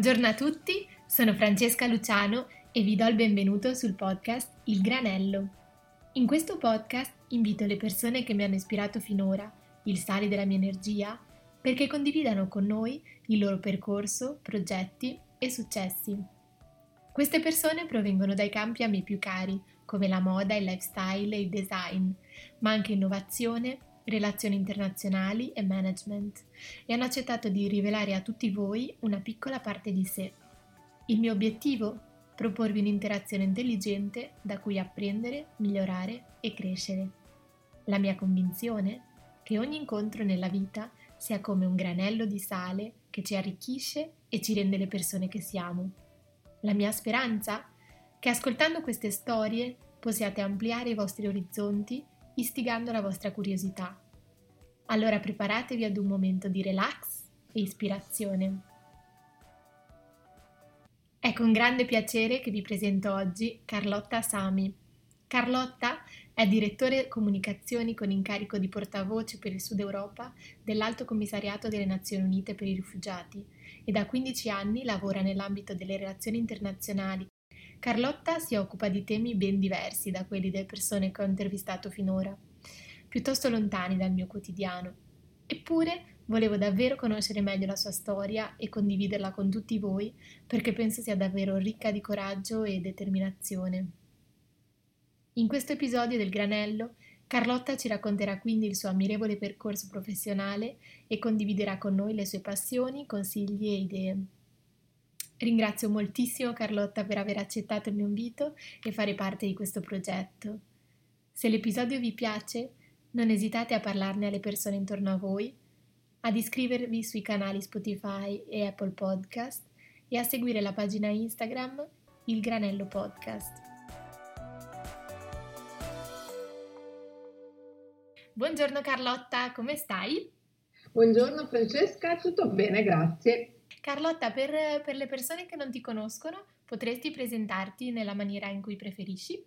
Buongiorno a tutti, sono Francesca Luciano e vi do il benvenuto sul podcast Il Granello. In questo podcast invito le persone che mi hanno ispirato finora, il sale della mia energia, perché condividano con noi il loro percorso, progetti e successi. Queste persone provengono dai campi a me più cari, come la moda, il lifestyle e il design, ma anche innovazione, relazioni internazionali e management e hanno accettato di rivelare a tutti voi una piccola parte di sé. Il mio obiettivo? Proporvi un'interazione intelligente da cui apprendere, migliorare e crescere. La mia convinzione? Che ogni incontro nella vita sia come un granello di sale che ci arricchisce e ci rende le persone che siamo. La mia speranza? Che ascoltando queste storie possiate ampliare i vostri orizzonti istigando la vostra curiosità. Allora preparatevi ad un momento di relax e ispirazione. È con grande piacere che vi presento oggi Carlotta Sami. Carlotta è direttore comunicazioni con incarico di portavoce per il Sud Europa dell'Alto Commissariato delle Nazioni Unite per i Rifugiati e da 15 anni lavora nell'ambito delle relazioni internazionali Carlotta si occupa di temi ben diversi da quelli delle persone che ho intervistato finora, piuttosto lontani dal mio quotidiano. Eppure volevo davvero conoscere meglio la sua storia e condividerla con tutti voi perché penso sia davvero ricca di coraggio e determinazione. In questo episodio del Granello, Carlotta ci racconterà quindi il suo ammirevole percorso professionale e condividerà con noi le sue passioni, consigli e idee. Ringrazio moltissimo Carlotta per aver accettato il mio invito e fare parte di questo progetto. Se l'episodio vi piace, non esitate a parlarne alle persone intorno a voi, ad iscrivervi sui canali Spotify e Apple Podcast e a seguire la pagina Instagram Il Granello Podcast. Buongiorno Carlotta, come stai? Buongiorno Francesca, tutto bene, grazie. Carlotta, per, per le persone che non ti conoscono, potresti presentarti nella maniera in cui preferisci?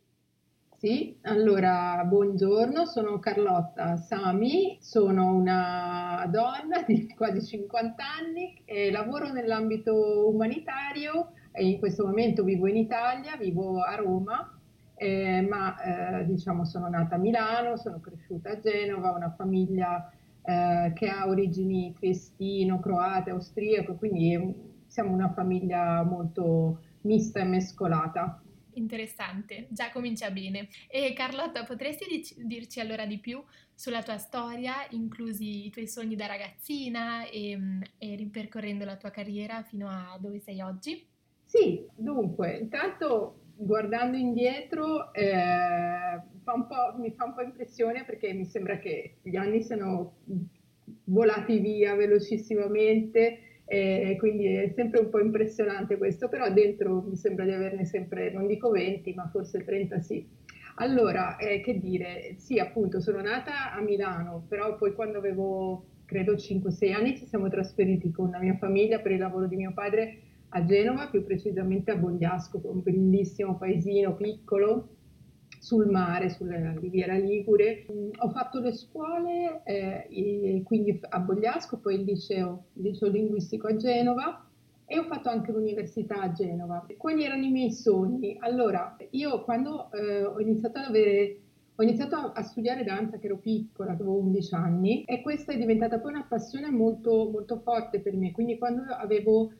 Sì, allora buongiorno, sono Carlotta Sami, sono una donna di quasi 50 anni e lavoro nell'ambito umanitario e in questo momento vivo in Italia, vivo a Roma, eh, ma eh, diciamo sono nata a Milano, sono cresciuta a Genova, ho una famiglia eh, che ha origini triestino, croate, austriaco, quindi siamo una famiglia molto mista e mescolata. Interessante, già comincia bene. E Carlotta, potresti dirci allora di più sulla tua storia, inclusi i tuoi sogni da ragazzina e, e ripercorrendo la tua carriera fino a dove sei oggi? Sì, dunque, intanto guardando indietro eh, fa mi fa un po' impressione perché mi sembra che gli anni siano volati via velocissimamente e quindi è sempre un po' impressionante questo, però dentro mi sembra di averne sempre, non dico 20, ma forse 30 sì. Allora, eh, che dire, sì, appunto, sono nata a Milano, però poi quando avevo, credo, 5-6 anni ci siamo trasferiti con la mia famiglia per il lavoro di mio padre a Genova, più precisamente a Bogliasco, un bellissimo paesino piccolo sul mare, sulla riviera Ligure. Ho fatto le scuole, eh, quindi a Bogliasco, poi il liceo, il liceo linguistico a Genova e ho fatto anche l'università a Genova. Quali erano i miei sogni? Allora, io quando eh, ho iniziato ad avere ho iniziato a, studiare danza che ero piccola, avevo 11 anni e questa è diventata poi una passione molto, molto forte per me. Quindi quando avevo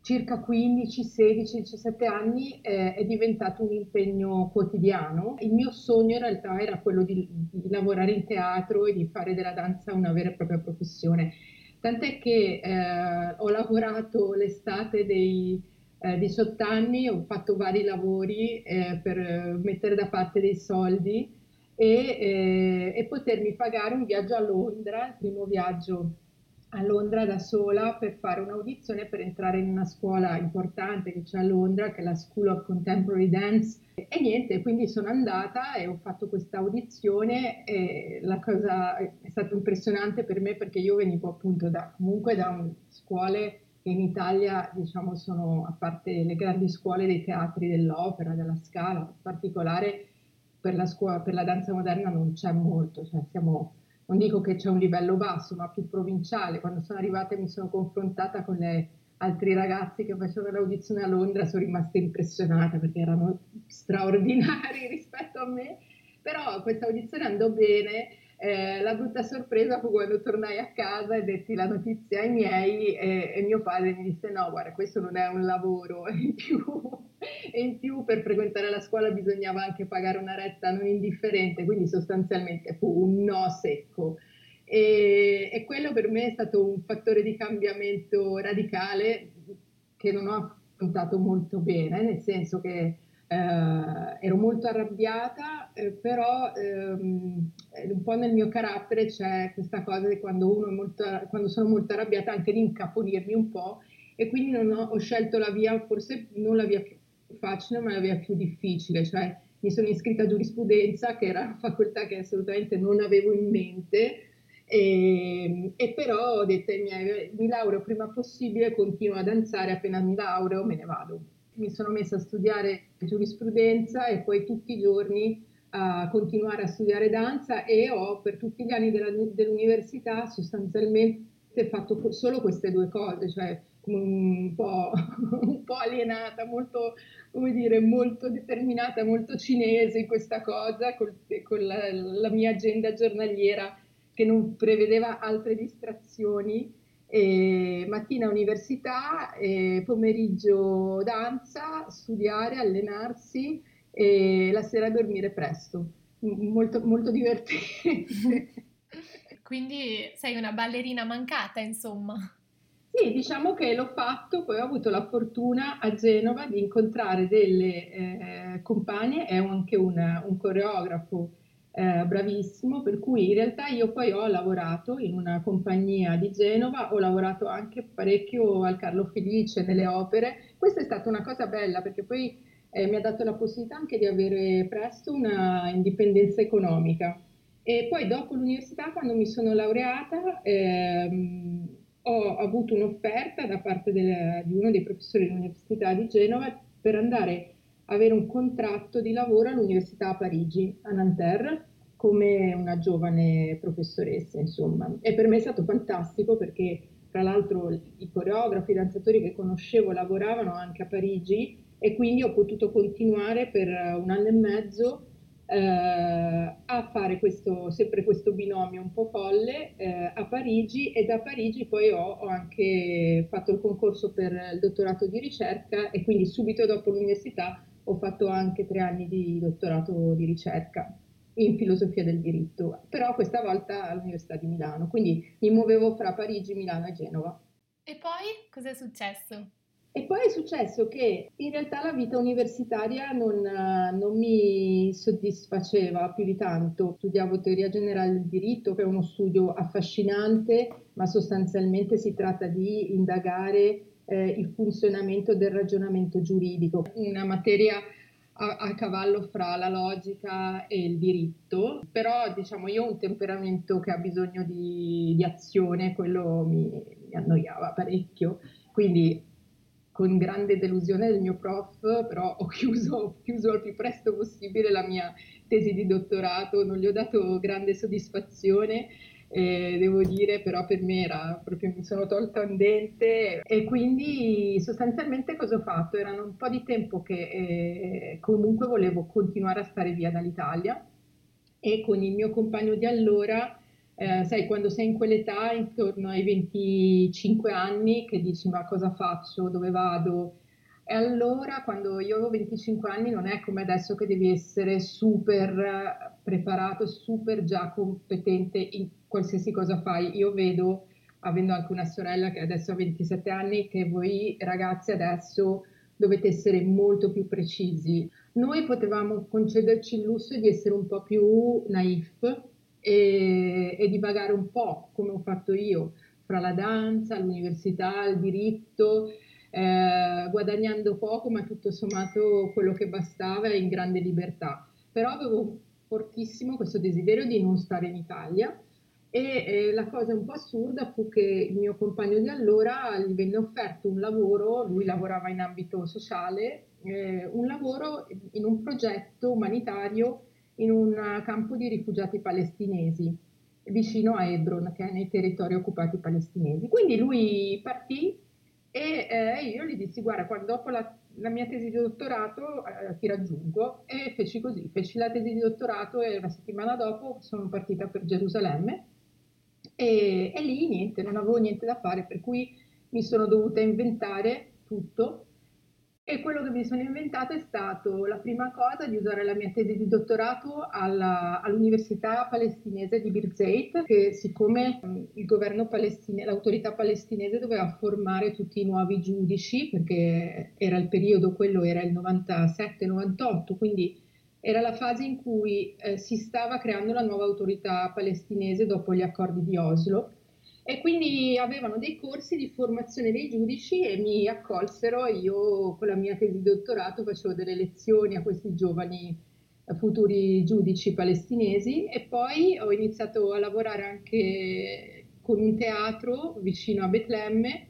circa 15, 16, 17 anni eh, è diventato un impegno quotidiano. Il mio sogno in realtà era quello di, di, lavorare in teatro e di fare della danza una vera e propria professione. Tant'è che eh, ho lavorato l'estate dei eh, 18 anni, ho fatto vari lavori eh, per mettere da parte dei soldi e, eh, e potermi pagare un viaggio a Londra, il primo viaggio a Londra da sola per fare un'audizione per entrare in una scuola importante che c'è a Londra, che è la School of Contemporary Dance. E niente, quindi sono andata e ho fatto questa audizione e la cosa è stata impressionante per me perché io venivo appunto da, comunque da scuole che in Italia diciamo sono, a parte le grandi scuole dei teatri dell'opera, della Scala, in particolare per la, scuola, per la danza moderna non c'è molto, cioè siamo non dico che c'è un livello basso, ma più provinciale. Quando sono arrivata mi sono confrontata con le altri ragazzi che facevano l'audizione a Londra sono rimasta impressionata perché erano straordinari rispetto a me, però questa audizione andò bene. Eh, la brutta sorpresa fu quando tornai a casa e detti la notizia ai miei e, e mio padre mi disse no guarda questo non è un lavoro in più, e in più per frequentare la scuola bisognava anche pagare una retta non indifferente quindi sostanzialmente fu un no secco. E, e, quello per me è stato un fattore di cambiamento radicale che non ho affrontato molto bene, nel senso che eh, ero molto arrabbiata, eh, però ehm, un po' nel mio carattere c'è questa cosa di quando, molto, quando sono molto arrabbiata anche di incaponirmi un po' e quindi ho, ho, scelto la via, forse non la via più facile, ma la via più difficile, cioè mi sono iscritta a giurisprudenza, che era una facoltà che assolutamente non avevo in mente, e, e, però ho detto ai miei, mi laureo prima possibile, continuo a danzare, appena mi laureo me ne vado. Mi sono messa a studiare giurisprudenza e poi tutti i giorni a continuare a studiare danza e ho per tutti gli anni della, dell'università sostanzialmente fatto solo queste due cose, cioè un po', un po', alienata, molto, come dire, molto determinata, molto cinese in questa cosa, con, con la, la mia agenda giornaliera che non prevedeva altre distrazioni. E mattina università, pomeriggio danza, studiare, allenarsi e la sera dormire presto. Molto, molto divertente. Quindi sei una ballerina mancata, insomma. Sì, diciamo che l'ho fatto, poi ho avuto la fortuna a Genova di incontrare delle eh, compagne e anche un, un coreografo eh, bravissimo, per cui in realtà io poi ho lavorato in una compagnia di Genova, ho lavorato anche parecchio al Carlo Felice nelle opere. Questa è stata una cosa bella perché poi eh, mi ha dato la possibilità anche di avere presto una indipendenza economica. E poi dopo l'università, quando mi sono laureata, ehm, ho avuto un'offerta da parte del, di uno dei professori dell'Università di Genova per andare a avere un contratto di lavoro all'Università a Parigi, a Nanterre, come una giovane professoressa, insomma. E per me è stato fantastico perché, tra l'altro, i coreografi, i danzatori che conoscevo lavoravano anche a Parigi e quindi ho potuto continuare per un anno e mezzo eh, a fare questo, sempre questo binomio un po' folle eh, a Parigi e da Parigi poi ho, ho, anche fatto il concorso per il dottorato di ricerca e quindi subito dopo l'università ho fatto anche tre anni di dottorato di ricerca in filosofia del diritto, però questa volta all'Università di Milano, quindi mi muovevo fra Parigi, Milano e Genova. E poi cosa è successo? E poi è successo che in realtà la vita universitaria non, non, mi soddisfaceva più di tanto. Studiavo teoria generale del diritto, che è uno studio affascinante, ma sostanzialmente si tratta di indagare eh, il funzionamento del ragionamento giuridico, una materia a, a, cavallo fra la logica e il diritto, però diciamo io ho un temperamento che ha bisogno di, di azione, quello mi, mi, annoiava parecchio, quindi con grande delusione del mio prof, però ho chiuso, ho chiuso al più presto possibile la mia tesi di dottorato, non gli ho dato grande soddisfazione eh, devo dire, però per me era proprio mi sono tolta un dente e quindi sostanzialmente cosa ho fatto? Erano un po' di tempo che eh, comunque volevo continuare a stare via dall'Italia e con il mio compagno di allora, eh, sai, quando sei in quell'età, intorno ai 25 anni, che dici ma cosa faccio, dove vado? E allora, quando io avevo 25 anni, non è come adesso che devi essere super preparato, super già competente in qualsiasi cosa fai. Io vedo, avendo anche una sorella che adesso ha 27 anni, che voi ragazzi adesso dovete essere molto più precisi. Noi potevamo concederci il lusso di essere un po' più naif e, e divagare un po', come ho fatto io, fra la danza, l'università, il diritto eh, guadagnando poco, ma tutto sommato quello che bastava in grande libertà. Però avevo fortissimo questo desiderio di non stare in Italia e eh, la cosa un po' assurda fu che il mio compagno di allora gli venne offerto un lavoro, lui lavorava in ambito sociale, eh, un lavoro in un progetto umanitario in un campo di rifugiati palestinesi vicino a Hebron, che è nei territori occupati palestinesi. Quindi lui partì E eh, io gli dissi, guarda, quando dopo la, la mia tesi di dottorato eh, ti raggiungo. E feci così, feci la tesi di dottorato e una settimana dopo sono partita per Gerusalemme. E, e lì niente, non avevo niente da fare, per cui mi sono dovuta inventare tutto e quello che mi sono inventato è stato la prima cosa di usare la mia tesi di dottorato alla, all'Università palestinese di Birzeit, che siccome il governo palestinese, l'autorità palestinese doveva formare tutti i nuovi giudici, perché era il periodo, quello era il 97-98, quindi era la fase in cui eh, si stava creando la nuova autorità palestinese dopo gli accordi di Oslo e quindi avevano dei corsi di formazione dei giudici e mi accolsero. Io con la mia tesi di dottorato facevo delle lezioni a questi giovani eh, futuri giudici palestinesi. E poi ho iniziato a lavorare anche con un teatro vicino a Betlemme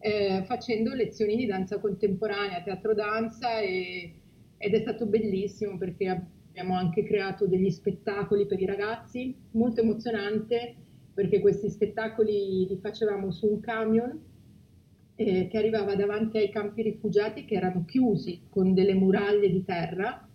eh, facendo lezioni di danza contemporanea, teatro danza e, ed è stato bellissimo perché abbiamo anche creato degli spettacoli per i ragazzi, molto emozionante perché questi spettacoli li facevamo su un camion eh, che arrivava davanti ai campi rifugiati che erano chiusi con delle muraglie di terra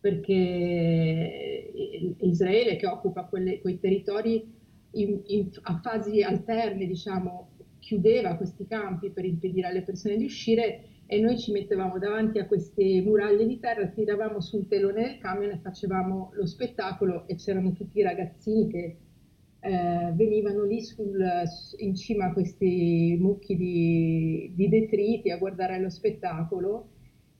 perché Israele che occupa quelle, quei territori in, in, a fasi alterne diciamo chiudeva questi campi per impedire alle persone di uscire e noi ci mettevamo davanti a queste muraglie di terra, tiravamo sul telone del camion e facevamo lo spettacolo e c'erano tutti i ragazzini che eh, venivano lì sul, in cima a questi mucchi di, di detriti a guardare lo spettacolo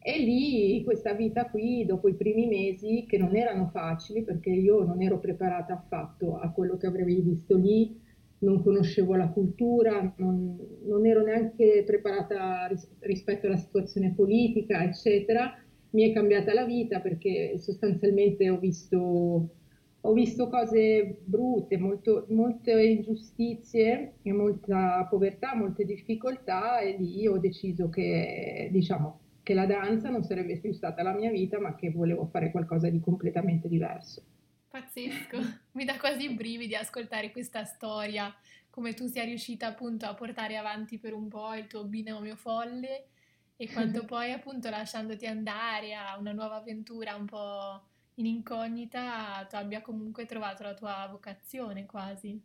e lì questa vita qui, dopo i primi mesi, che non erano facili perché io non ero preparata affatto a quello che avrei visto lì, non conoscevo la cultura, non, non ero neanche preparata ris- rispetto alla situazione politica, eccetera. Mi è cambiata la vita perché sostanzialmente ho visto ho visto cose brutte, molto, molte ingiustizie, molta povertà, molte difficoltà e lì ho deciso che, diciamo, che la danza non sarebbe più stata la mia vita, ma che volevo fare qualcosa di completamente diverso. Pazzesco, mi dà quasi i brividi ascoltare questa storia, come tu sia riuscita appunto a portare avanti per un po' il tuo binomio folle e quanto poi appunto lasciandoti andare a una nuova avventura un po' in incognita tu abbia comunque trovato la tua vocazione quasi.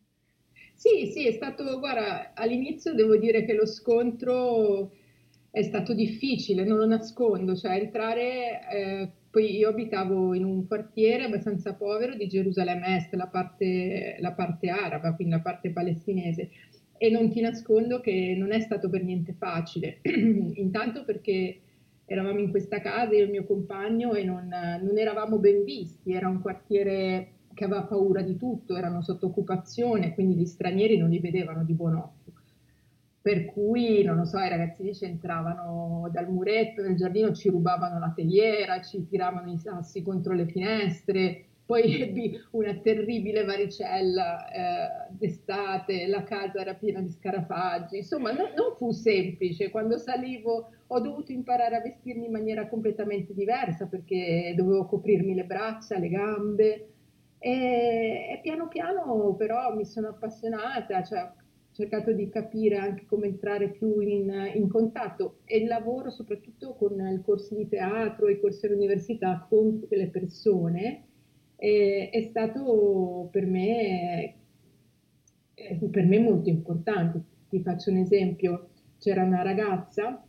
Sì, sì, è stato, guarda, all'inizio devo dire che lo scontro è stato difficile, non lo nascondo, cioè entrare, eh, poi io abitavo in un quartiere abbastanza povero di Gerusalemme Est, la parte, la parte araba, quindi la parte palestinese, e non ti nascondo che non è stato per niente facile, intanto perché eravamo in questa casa, io e il mio compagno, e non, non eravamo ben visti, era un quartiere che aveva paura di tutto, erano sotto occupazione, quindi gli stranieri non li vedevano di buon occhio. Per cui, non lo so, i ragazzini ci entravano dal muretto nel giardino, ci rubavano la teliera, ci tiravano i sassi contro le finestre, poi ebbi una terribile varicella eh, d'estate, la casa era piena di scarafaggi, insomma no, non fu semplice, quando salivo ho dovuto imparare a vestirmi in maniera completamente diversa perché dovevo coprirmi le braccia, le gambe. E, e piano piano però mi sono appassionata, cioè ho cercato di capire anche come entrare più in, in contatto. E lavoro soprattutto con i corsi di teatro, i corsi all'università con le persone e, è stato per me, per me molto importante. Ti faccio un esempio, c'era una ragazza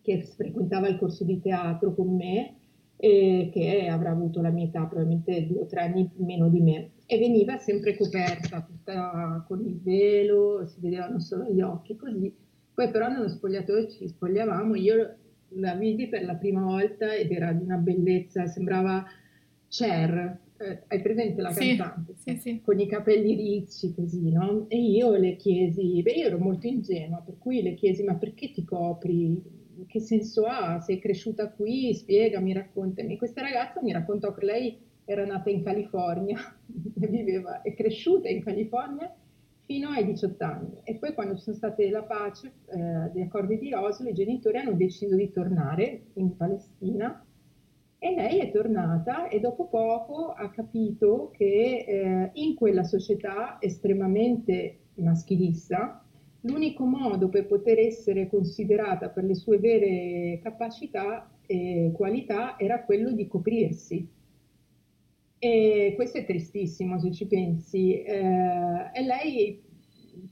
che frequentava il corso di teatro con me e che avrà avuto la mia età, probabilmente due o tre anni meno di me, e veniva sempre coperta, tutta con il velo, si vedevano solo gli occhi, così. Poi però nello spogliatoio ci spogliavamo, io la vidi per la prima volta ed era di una bellezza, sembrava Cher, eh, hai presente la sì, cantante? Sì, sì. Con i capelli ricci così, no? E io le chiesi, beh io ero molto ingenua, per cui le chiesi ma perché ti copri? Che senso ha? Sei cresciuta qui? Spiegami, raccontami. Questa ragazza mi raccontò che lei era nata in California, viveva, è cresciuta in California fino ai 18 anni e poi quando ci sono state la pace eh, degli accordi di Oslo i genitori hanno deciso di tornare in Palestina e lei è tornata e dopo poco ha capito che eh, in quella società estremamente maschilista l'unico modo per poter essere considerata per le sue vere capacità e qualità era quello di coprirsi. E questo è tristissimo se ci pensi. Eh, e lei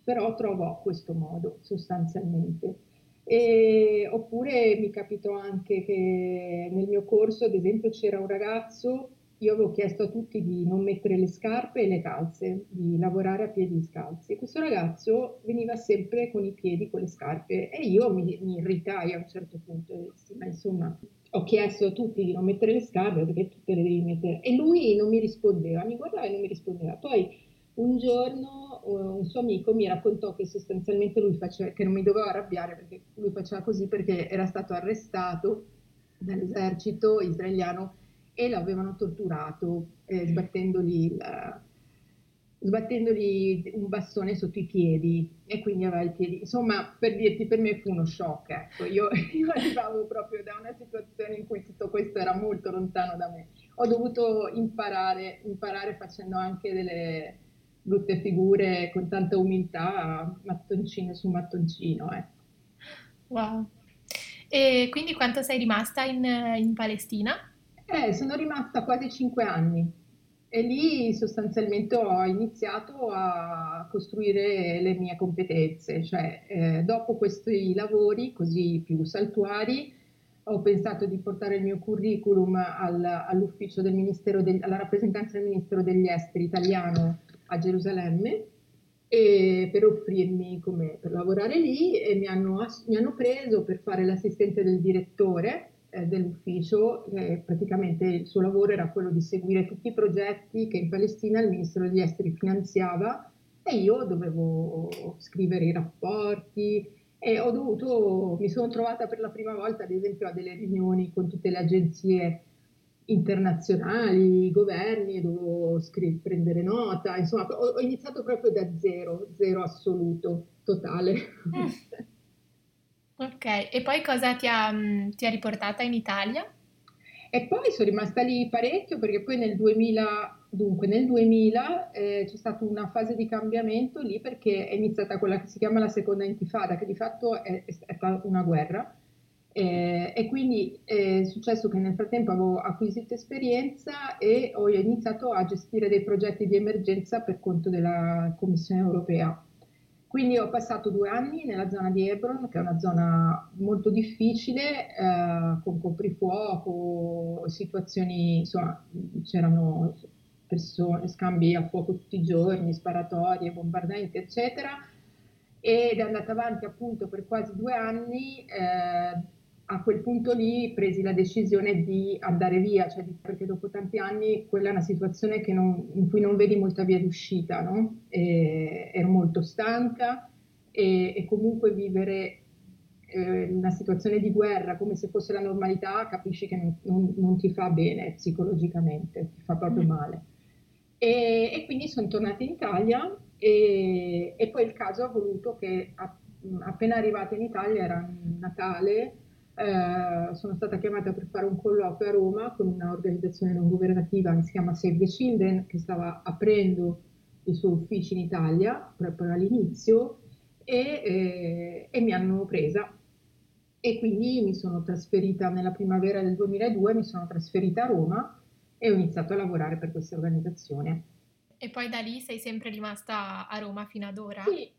però trovò questo modo sostanzialmente. E, oppure mi capitò anche che nel mio corso, ad esempio, c'era un ragazzo, io avevo chiesto a tutti di non mettere le scarpe e le calze, di lavorare a piedi scalzi. Questo ragazzo veniva sempre con i piedi, con le scarpe e io mi, mi irritai a un certo punto, dissi, ma insomma, ho chiesto a tutti di non mettere le scarpe perché tutte le devi mettere. E lui non mi rispondeva, mi guardava e non mi rispondeva. Poi un giorno un suo amico mi raccontò che sostanzialmente lui faceva, che non mi dovevo arrabbiare perché lui faceva così perché era stato arrestato dall'esercito israeliano e l'avevano torturato eh, sbattendogli, il, sbattendogli, un bastone sotto i piedi e quindi aveva i piedi. Insomma, per dirti, per me fu uno shock. Ecco. Io, io arrivavo proprio da una situazione in cui tutto questo era molto lontano da me. Ho dovuto imparare, imparare facendo anche delle brutte figure con tanta umiltà, mattoncino su mattoncino. Ecco. Wow. E quindi quanto sei rimasta in, in Palestina? Eh, sono rimasta quasi cinque anni e lì sostanzialmente ho iniziato a costruire le mie competenze, cioè eh, dopo questi lavori così più saltuari ho pensato di portare il mio curriculum al, all'ufficio del Ministero, del, alla rappresentanza del Ministero degli Esteri italiano a Gerusalemme per offrirmi come, per lavorare lì e mi hanno, mi hanno preso per fare l'assistente del direttore eh, dell'ufficio, eh, praticamente il suo lavoro era quello di seguire tutti i progetti che in Palestina il Ministero degli Esteri finanziava e io dovevo scrivere i rapporti e ho dovuto, mi sono trovata per la prima volta ad esempio a delle riunioni con tutte le agenzie internazionali, i governi, dovevo scrivere, prendere nota, insomma ho, ho, iniziato proprio da zero, zero assoluto, totale. Mm. Ok, e poi cosa ti ha, mm, ti ha riportata in Italia? E poi sono rimasta lì parecchio perché poi nel 2000, dunque nel 2000 eh, c'è stata una fase di cambiamento lì perché è iniziata quella che si chiama la seconda intifada, che di fatto è, è stata una guerra eh, e quindi è successo che nel frattempo avevo acquisito esperienza e ho iniziato a gestire dei progetti di emergenza per conto della Commissione europea. Quindi ho passato due anni nella zona di Hebron, che è una zona molto difficile, eh, con coprifuoco, situazioni, insomma, c'erano persone, scambi a fuoco tutti i giorni, sparatorie, bombardamenti, eccetera. Ed è andata avanti appunto per quasi due anni. Eh, a quel punto lì presi la decisione di andare via, cioè di, perché dopo tanti anni quella è una situazione non, in cui non vedi molta via d'uscita, no? e, ero molto stanca e, e comunque vivere eh, una situazione di guerra come se fosse la normalità, capisci che non, non, non ti fa bene psicologicamente, ti fa proprio mm. male. E, e, quindi sono tornata in Italia e, e, poi il caso ha voluto che appena arrivata in Italia era Natale, eh, sono stata chiamata per fare un colloquio a Roma con un'organizzazione non governativa che si chiama Save the Children, che stava aprendo i suoi uffici in Italia proprio all'inizio e, eh, e mi hanno presa. E quindi mi sono trasferita nella primavera del 2002, mi sono trasferita a Roma e ho iniziato a lavorare per questa organizzazione. E poi da lì sei sempre rimasta a Roma fino ad ora? Sì,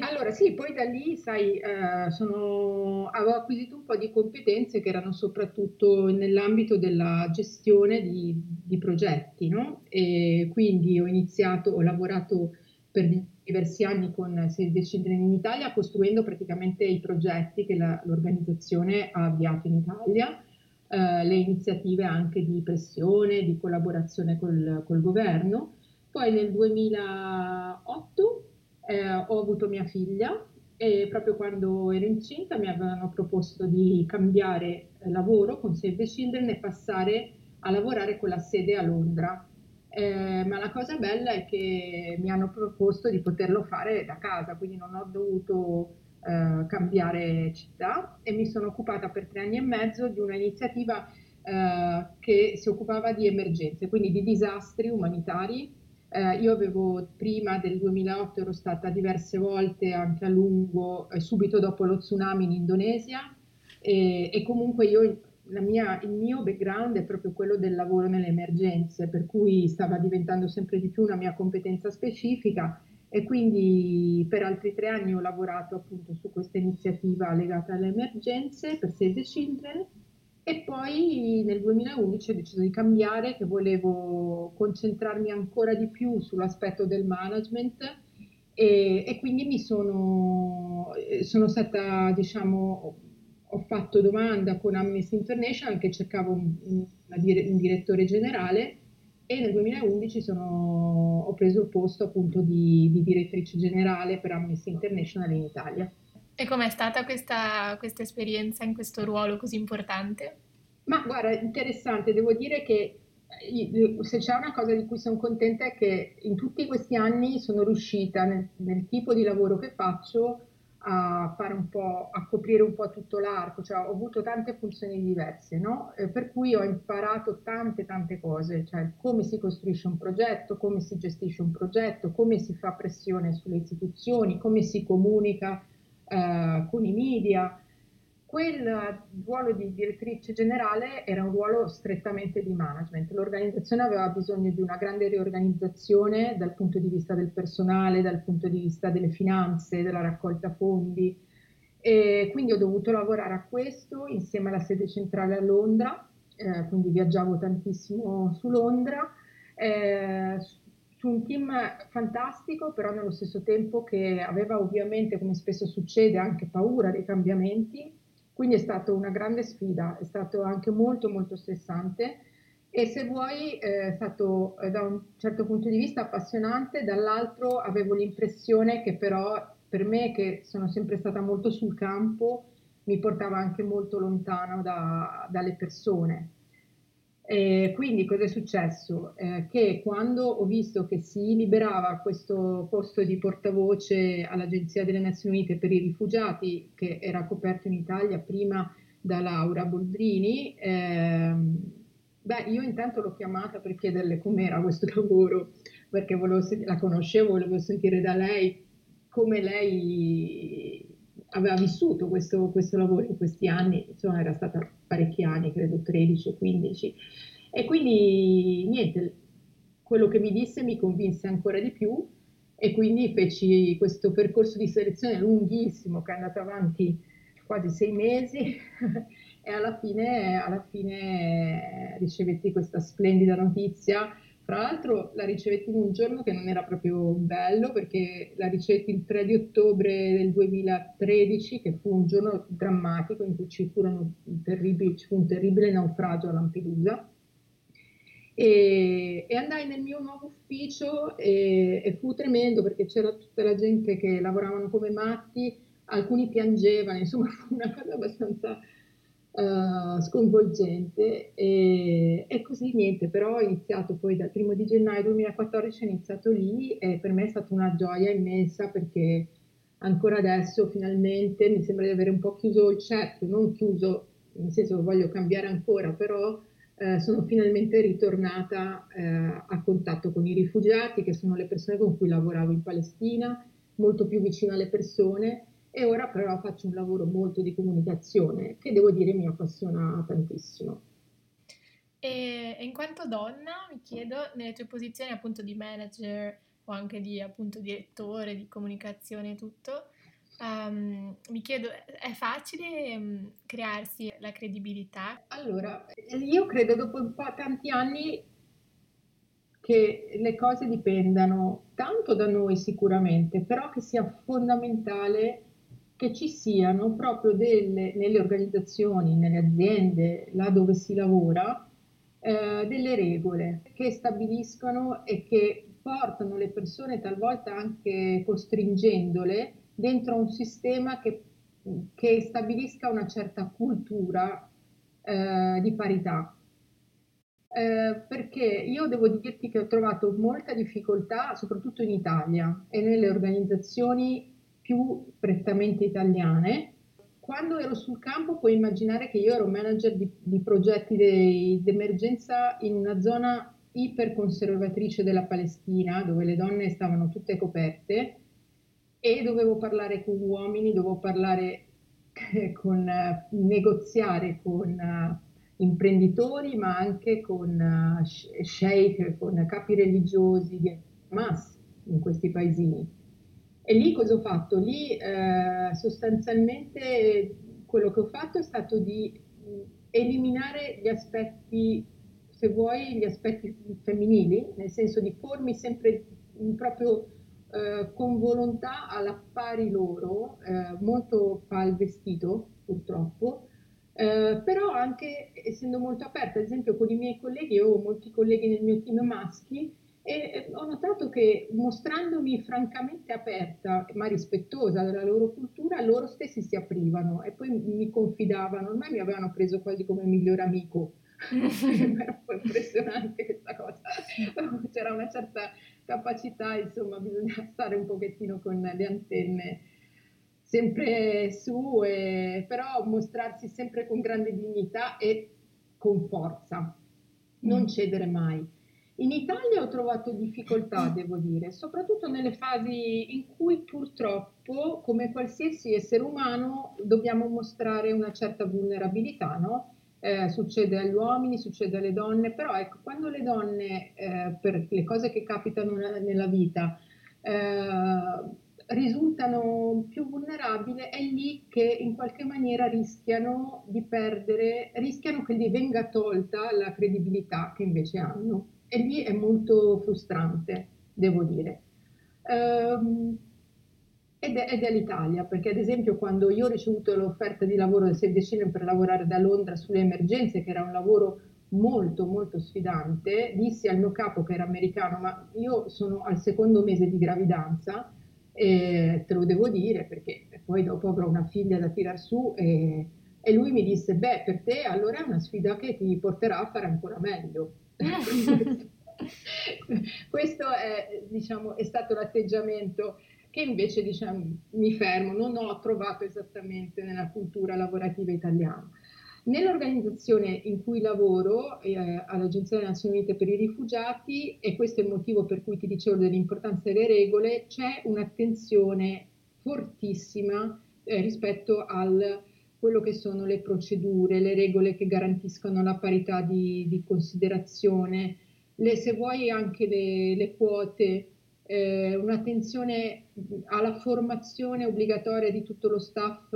allora sì, poi da lì, sai, eh, sono, avevo acquisito un po' di competenze che erano soprattutto nell'ambito della gestione di, di progetti, no? E quindi ho iniziato, ho lavorato per diversi anni con Save the Children in Italia, costruendo praticamente i progetti che la, l'organizzazione ha avviato in Italia, eh, le iniziative anche di pressione, di collaborazione col, col governo. Poi nel 2008 eh, ho avuto mia figlia e proprio quando ero incinta mi avevano proposto di cambiare eh, lavoro con Save the Children e passare a lavorare con la sede a Londra. Eh, ma la cosa bella è che mi hanno proposto di poterlo fare da casa, quindi non ho dovuto eh, cambiare città e mi sono occupata per tre anni e mezzo di un'iniziativa eh, che si occupava di emergenze, quindi di disastri umanitari Eh, io avevo prima del 2008 ero stata diverse volte anche a lungo, eh, subito dopo lo tsunami in Indonesia. E, e comunque io mia, il mio background è proprio quello del lavoro nelle emergenze, per cui stava diventando sempre di più una mia competenza specifica. E quindi per altri tre anni ho lavorato appunto su questa iniziativa legata alle emergenze per Save the Children e poi nel 2011 ho deciso di cambiare, che volevo concentrarmi ancora di più sull'aspetto del management e, e quindi mi sono, sono stata, diciamo, ho fatto domanda con Amnesty International che cercavo un, un, un direttore generale e nel 2011 sono, ho preso il posto appunto di, di direttrice generale per Amnesty International in Italia. E com'è stata questa, questa esperienza in questo ruolo così importante? Ma guarda, interessante, devo dire che eh, se c'è una cosa di cui sono contenta è che in tutti questi anni sono riuscita nel, nel tipo di lavoro che faccio a fare un po', a coprire un po' tutto l'arco, cioè ho avuto tante funzioni diverse, no? Eh, per cui ho imparato tante tante cose, cioè come si costruisce un progetto, come si gestisce un progetto, come si fa pressione sulle istituzioni, come si comunica eh, con i media. Quel ruolo di direttrice generale era un ruolo strettamente di management. L'organizzazione aveva bisogno di una grande riorganizzazione dal punto di vista del personale, dal punto di vista delle finanze, della raccolta fondi. E quindi ho dovuto lavorare a questo insieme alla sede centrale a Londra, eh, quindi viaggiavo tantissimo su Londra. Eh, su un team fantastico, però nello stesso tempo che aveva ovviamente, come spesso succede, anche paura dei cambiamenti. Quindi è stata una grande sfida, è stato anche molto molto stressante e se vuoi eh, è stato eh, da un certo punto di vista appassionante, dall'altro avevo l'impressione che però per me che sono sempre stata molto sul campo mi portava anche molto lontano da, dalle persone e quindi cosa è successo? Eh, che quando ho visto che si liberava questo posto di portavoce all'Agenzia delle Nazioni Unite per i rifugiati, che era coperto in Italia prima da Laura Boldrini, ehm, beh, io intanto l'ho chiamata per chiederle com'era questo lavoro, perché volevo, la conoscevo, volevo sentire da lei come lei aveva vissuto questo, questo, lavoro in questi anni, insomma era stata parecchi anni, credo 13 o 15, e quindi niente, quello che mi disse mi convinse ancora di più e quindi feci questo percorso di selezione lunghissimo che è andato avanti quasi sei mesi e alla fine, alla fine ricevetti questa splendida notizia tra l'altro la ricevetti in un giorno che non era proprio bello perché la ricevetti il 3 di ottobre del 2013 che fu un giorno drammatico in cui ci, terribili, ci fu un terribile naufragio a Lampedusa. E, e andai nel mio nuovo ufficio e, e fu tremendo perché c'era tutta la gente che lavoravano come matti, alcuni piangevano, insomma fu una cosa abbastanza uh, sconvolgente e, e, così niente, però ho iniziato poi dal primo di gennaio 2014, ho iniziato lì e per me è stata una gioia immensa perché ancora adesso finalmente mi sembra di avere un po' chiuso il cerchio, non chiuso nel senso che voglio cambiare ancora, però eh, sono finalmente ritornata eh, a contatto con i rifugiati, che sono le persone con cui lavoravo in Palestina, molto più vicino alle persone e ora però faccio un lavoro molto di comunicazione che devo dire mi appassiona tantissimo. E in quanto donna, mi chiedo, nelle tue posizioni appunto di manager o anche di appunto direttore di comunicazione e tutto, um, mi chiedo, è facile um, crearsi la credibilità? Allora, io credo dopo un po' tanti anni che le cose dipendano tanto da noi sicuramente, però che sia fondamentale che ci siano proprio delle, nelle organizzazioni, nelle aziende, là dove si lavora, eh, delle regole che stabiliscono e che portano le persone talvolta anche costringendole dentro un sistema che, che stabilisca una certa cultura eh, di parità. Eh, perché io devo dirti che ho trovato molta difficoltà, soprattutto in Italia e nelle organizzazioni più prettamente italiane. Quando ero sul campo puoi immaginare che io ero manager di, di progetti di emergenza in una zona iperconservatrice della Palestina, dove le donne stavano tutte coperte e dovevo parlare con uomini, dovevo parlare con, negoziare con imprenditori, ma anche con uh, sheikh, con capi religiosi di Hamas in questi paesini. E lì cosa ho fatto? Lì eh, sostanzialmente quello che ho fatto è stato di eliminare gli aspetti, se vuoi, gli aspetti femminili, nel senso di pormi sempre proprio eh, con volontà alla pari loro, eh, molto fa il vestito purtroppo, eh, però anche essendo molto aperta, ad esempio con i miei colleghi, io ho molti colleghi nel mio team maschi, e ho notato che mostrandomi francamente aperta ma rispettosa della loro cultura, loro stessi si aprivano e poi mi confidavano, ormai mi avevano preso quasi come migliore amico. Era un po' impressionante questa cosa. C'era una certa capacità, insomma, bisogna stare un pochettino con le antenne sempre su, e, però mostrarsi sempre con grande dignità e con forza, non mm. cedere mai. In Italia ho trovato difficoltà, devo dire, soprattutto nelle fasi in cui purtroppo, come qualsiasi essere umano, dobbiamo mostrare una certa vulnerabilità, no? Eh, succede agli uomini, succede alle donne, però ecco, quando le donne, eh, per le cose che capitano nella vita, eh, risultano più vulnerabili, è lì che in qualche maniera rischiano di perdere, rischiano che gli venga tolta la credibilità che invece hanno e lì è molto frustrante, devo dire. Um, ed, è, ed è, l'Italia, perché ad esempio quando io ho ricevuto l'offerta di lavoro del Save the Children per lavorare da Londra sulle emergenze, che era un lavoro molto molto sfidante, dissi al mio capo che era americano, ma io sono al secondo mese di gravidanza, e te lo devo dire perché poi dopo avrò una figlia da tirar su e, e lui mi disse, beh per te allora è una sfida che ti porterà a fare ancora meglio. Questo è, diciamo, è stato l'atteggiamento che invece diciamo, mi fermo, non ho trovato esattamente nella cultura lavorativa italiana. Nell'organizzazione in cui lavoro, eh, all'Agenzia delle Nazioni Unite per i Rifugiati, e questo è il motivo per cui ti dicevo dell'importanza delle regole, c'è un'attenzione fortissima eh, rispetto a quello che sono le procedure, le regole che garantiscono la parità di, di considerazione, le, se vuoi anche le, le quote, eh, un'attenzione alla formazione obbligatoria di tutto lo staff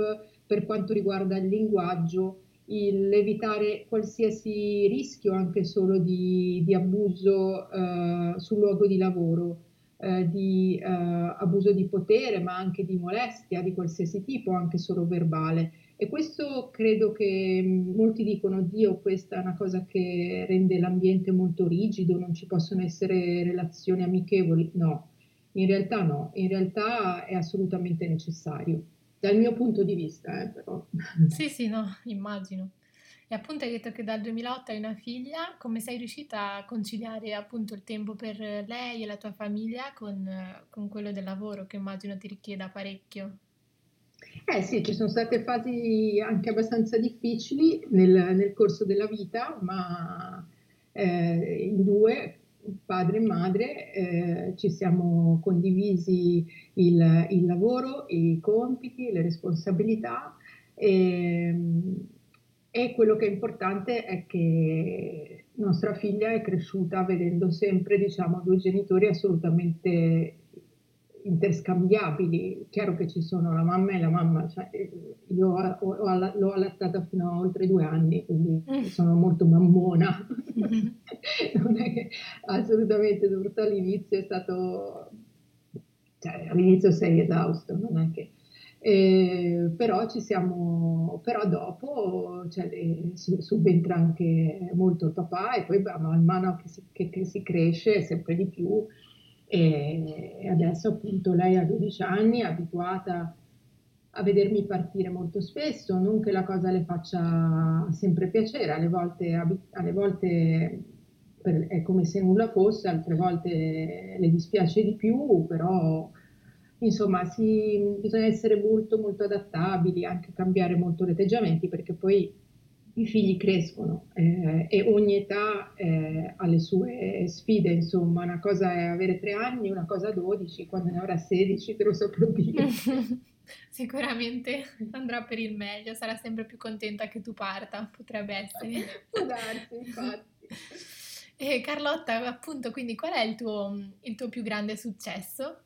per quanto riguarda il linguaggio, il evitare qualsiasi rischio anche solo di, di abuso eh, sul luogo di lavoro, eh, di eh, abuso di potere, ma anche di molestia di qualsiasi tipo, anche solo verbale. E questo credo che molti dicono, Dio, questa è una cosa che rende l'ambiente molto rigido, non ci possono essere relazioni amichevoli. No, in realtà no, in realtà è assolutamente necessario, dal mio punto di vista, eh, però. Sì, sì, no, immagino. E appunto hai detto che dal 2008 hai una figlia, come sei riuscita a conciliare appunto il tempo per lei e la tua famiglia con, con quello del lavoro che immagino ti richieda parecchio? Eh sì, ci sono state fasi anche abbastanza difficili nel, nel corso della vita, ma eh, in due, padre e madre, eh, ci siamo condivisi il, il, lavoro, i compiti, le responsabilità e, e quello che è importante è che nostra figlia è cresciuta vedendo sempre diciamo, due genitori assolutamente interscambiabili. Chiaro che ci sono la mamma e la mamma, cioè, io ho, ho, l'ho allattata fino a oltre due anni, quindi mm. sono molto mammona. Mm-hmm. non è che assolutamente, soprattutto all'inizio è stato, cioè all'inizio sei esausto, non è che... Eh, però siamo, però dopo cioè, subentra anche molto il papà e poi man mano che si, che, che si cresce sempre di più e adesso appunto lei ha 12 anni, è abituata a vedermi partire molto spesso, non che la cosa le faccia sempre piacere, alle volte, alle volte è come se nulla fosse, altre volte le dispiace di più, però insomma si, bisogna essere molto molto adattabili, anche cambiare molto gli atteggiamenti perché poi i figli crescono eh, e ogni età eh, ha le sue sfide, insomma, una cosa è avere tre anni, una cosa 12, quando ne avrà 16 te lo saprò dire. Sicuramente andrà per il meglio, sarà sempre più contenta che tu parta, potrebbe essere. Può darsi, infatti. E Carlotta, appunto, quindi qual è il tuo, il tuo più grande successo?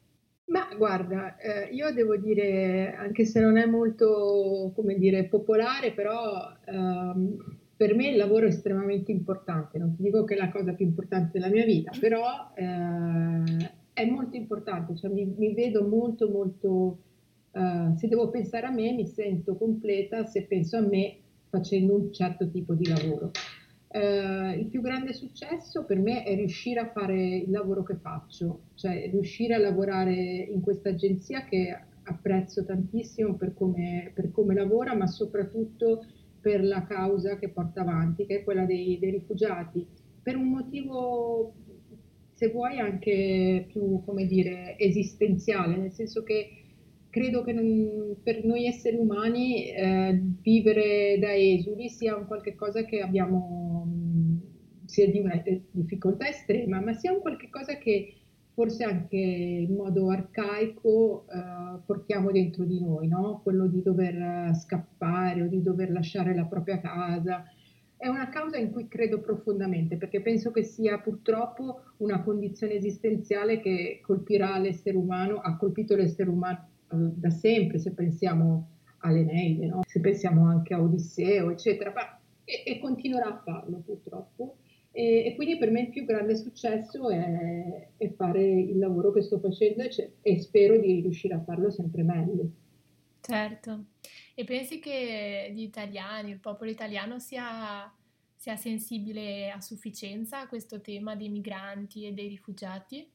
Ma guarda, eh, io devo dire, anche se non è molto, come dire, popolare, però ehm, per me il lavoro è estremamente importante. Non ti dico che è la cosa più importante della mia vita, però eh, è molto importante, cioè mi, mi vedo molto, molto, eh, se devo pensare a me, mi sento completa se penso a me facendo un certo tipo di lavoro. Eh, il più grande successo per me è riuscire a fare il lavoro che faccio, cioè riuscire a lavorare in questa agenzia che apprezzo tantissimo per come, per come lavora, ma soprattutto per la causa che porta avanti, che è quella dei, dei rifugiati, per un motivo, se vuoi, anche più, come dire, esistenziale, nel senso che credo che non, per noi esseri umani eh, vivere da esuli sia un qualche cosa che abbiamo, sia di una difficoltà estrema, ma sia un qualche cosa che forse anche in modo arcaico eh, portiamo dentro di noi, no? quello di dover scappare o di dover lasciare la propria casa. È una causa in cui credo profondamente perché penso che sia purtroppo una condizione esistenziale che colpirà l'essere umano, ha colpito l'essere umano da sempre, se pensiamo all'Eneide, no? se pensiamo anche a Odisseo, eccetera, ma, e, e, continuerà a farlo purtroppo. E, e, quindi per me il più grande successo è, è fare il lavoro che sto facendo e, e spero di riuscire a farlo sempre meglio. Certo. E pensi che gli italiani, il popolo italiano sia, sia sensibile a sufficienza a questo tema dei migranti e dei rifugiati?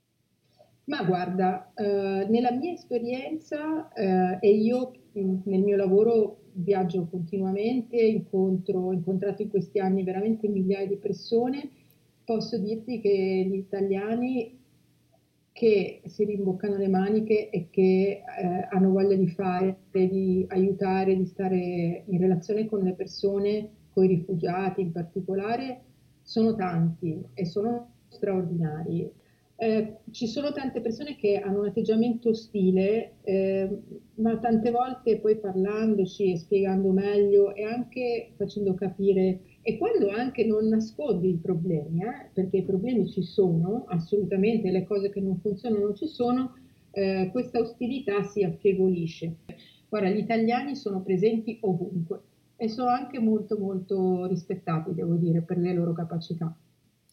Ma guarda, eh, nella mia esperienza eh, e io nel mio lavoro viaggio continuamente, incontro, ho incontrato in questi anni veramente migliaia di persone, posso dirti che gli italiani che si rimboccano le maniche e che eh, hanno voglia di fare, di aiutare, di stare in relazione con le persone, con i rifugiati in particolare, sono tanti e sono straordinari. Eh, ci sono tante persone che hanno un atteggiamento ostile, eh, ma tante volte poi parlandoci e spiegando meglio e anche facendo capire, e quando anche non nascondi i problemi, eh, perché i problemi ci sono, assolutamente, le cose che non funzionano ci sono, eh, questa ostilità si affievolisce. Guarda, gli italiani sono presenti ovunque e sono anche molto molto rispettati, devo dire, per le loro capacità.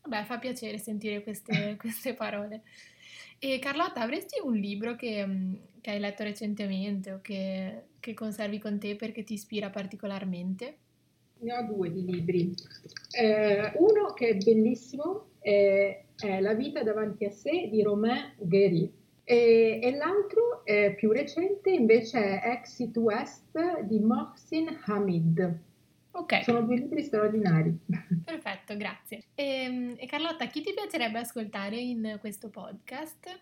Beh, fa piacere sentire queste, queste parole. E Carlotta, avresti un libro che, mm, che hai letto recentemente o che, che, conservi con te perché ti ispira particolarmente? Ne ho due di libri. Eh, uno che è bellissimo è, è, La vita davanti a sé di Romain Guéry e, e l'altro, più recente, invece è Exit West di Mohsin Hamid. Ok. Sono due libri straordinari. Perfetto, grazie. E, ehm, e, Carlotta, chi ti piacerebbe ascoltare in questo podcast?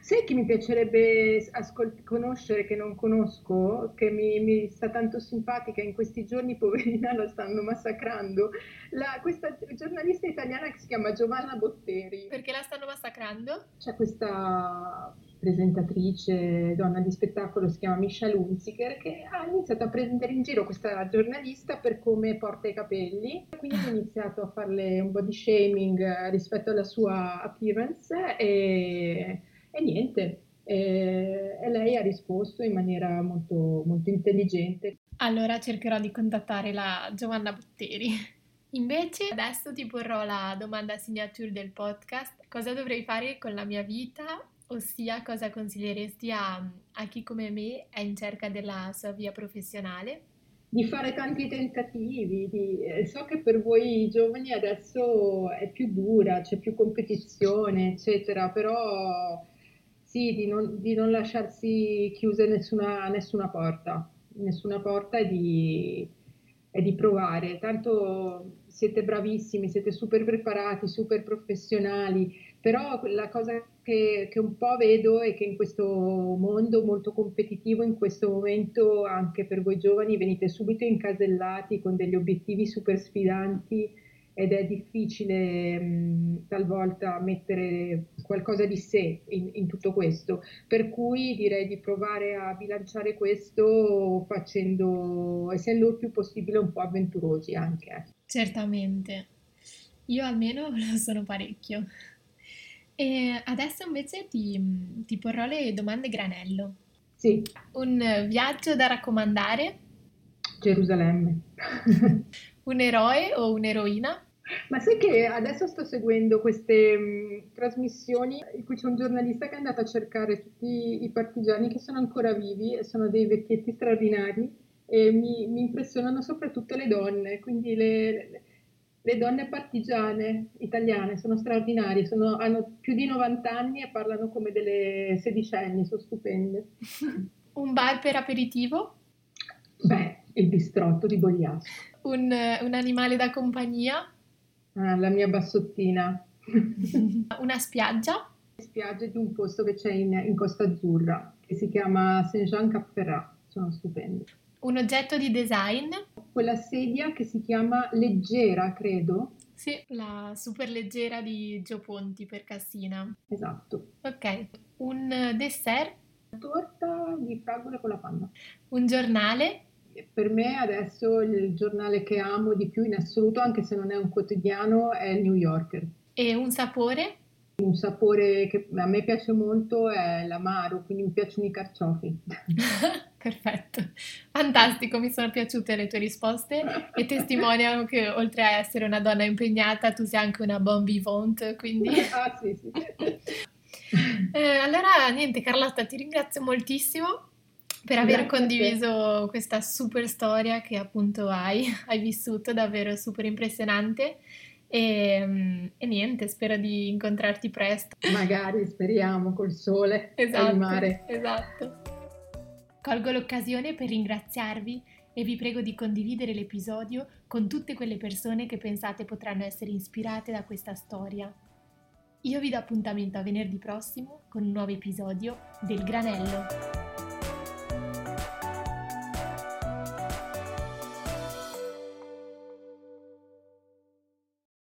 Sai chi mi piacerebbe ascol- conoscere che non conosco, che mi, mi, sta tanto simpatica, in questi giorni poverina la stanno massacrando, la, questa giornalista italiana che si chiama Giovanna Botteri. Perché la stanno massacrando? C'è questa presentatrice, donna di spettacolo, si chiama Misha Lunziker, che ha iniziato a prendere in giro questa giornalista per come porta i capelli, quindi ha iniziato a farle un body shaming rispetto alla sua appearance e, e niente, e, e, lei ha risposto in maniera molto, molto intelligente. Allora cercherò di contattare la Giovanna Botteri. Invece adesso ti porrò la domanda signature del podcast. Cosa dovrei fare con la mia vita Ossia, cosa consiglieresti a, a chi come me è in cerca della sua via professionale? Di fare tanti tentativi. Di, eh, so che per voi giovani adesso è più dura, c'è più competizione, eccetera, però sì, di non, di non lasciarsi chiuse nessuna, nessuna porta, nessuna porta e di, è di provare, tanto siete bravissimi, siete super preparati, super professionali, però la cosa che, che, un po' vedo è che in questo mondo molto competitivo, in questo momento anche per voi giovani venite subito incasellati con degli obiettivi super sfidanti ed è difficile mh, talvolta mettere qualcosa di sé in, in, tutto questo, per cui direi di provare a bilanciare questo facendo, essendo il più possibile un po' avventurosi anche. Certamente, io almeno lo sono parecchio. E adesso invece ti, ti porrò le domande granello. Sì. Un viaggio da raccomandare? Gerusalemme. Un eroe o un'eroina? Ma sai che adesso sto seguendo queste mh, trasmissioni in cui c'è un giornalista che è andato a cercare tutti i partigiani che sono ancora vivi e sono dei vecchietti straordinari e mi, mi impressionano soprattutto le donne, quindi le, le donne partigiane italiane sono straordinarie, sono, hanno più di 90 anni e parlano come delle sedicenni, sono stupende. Un bar per aperitivo? Beh, il bistrotto di Bogliasco. Un, un animale da compagnia? Ah, la mia bassottina. Una spiaggia? Spiaggia di un posto che c'è in, in Costa Azzurra, che si chiama Saint-Jean-Cap-Ferrat, sono stupendi. Un oggetto di design? Quella sedia che si chiama Leggera, credo. Sì, la super leggera di Gio Ponti per Cassina. Esatto. Ok, un dessert? Torta di fragole con la panna. Un giornale? per me adesso il giornale che amo di più in assoluto, anche se non è un quotidiano, è il New Yorker. E un sapore? Un sapore che a me piace molto è l'amaro, quindi mi piacciono i carciofi. Perfetto, fantastico, mi sono piaciute le tue risposte e testimoniano che oltre a essere una donna impegnata tu sei anche una bon vivante, quindi... ah sì, sì. Eh, allora niente Carlotta, ti ringrazio moltissimo per aver Grazie condiviso questa super storia che appunto hai, hai vissuto, davvero super impressionante. E, e, niente, spero di incontrarti presto. Magari, speriamo, col sole esatto, e il mare. Esatto. Colgo l'occasione per ringraziarvi e vi prego di condividere l'episodio con tutte quelle persone che pensate potranno essere ispirate da questa storia. Io vi do appuntamento a venerdì prossimo con un nuovo episodio del Granello.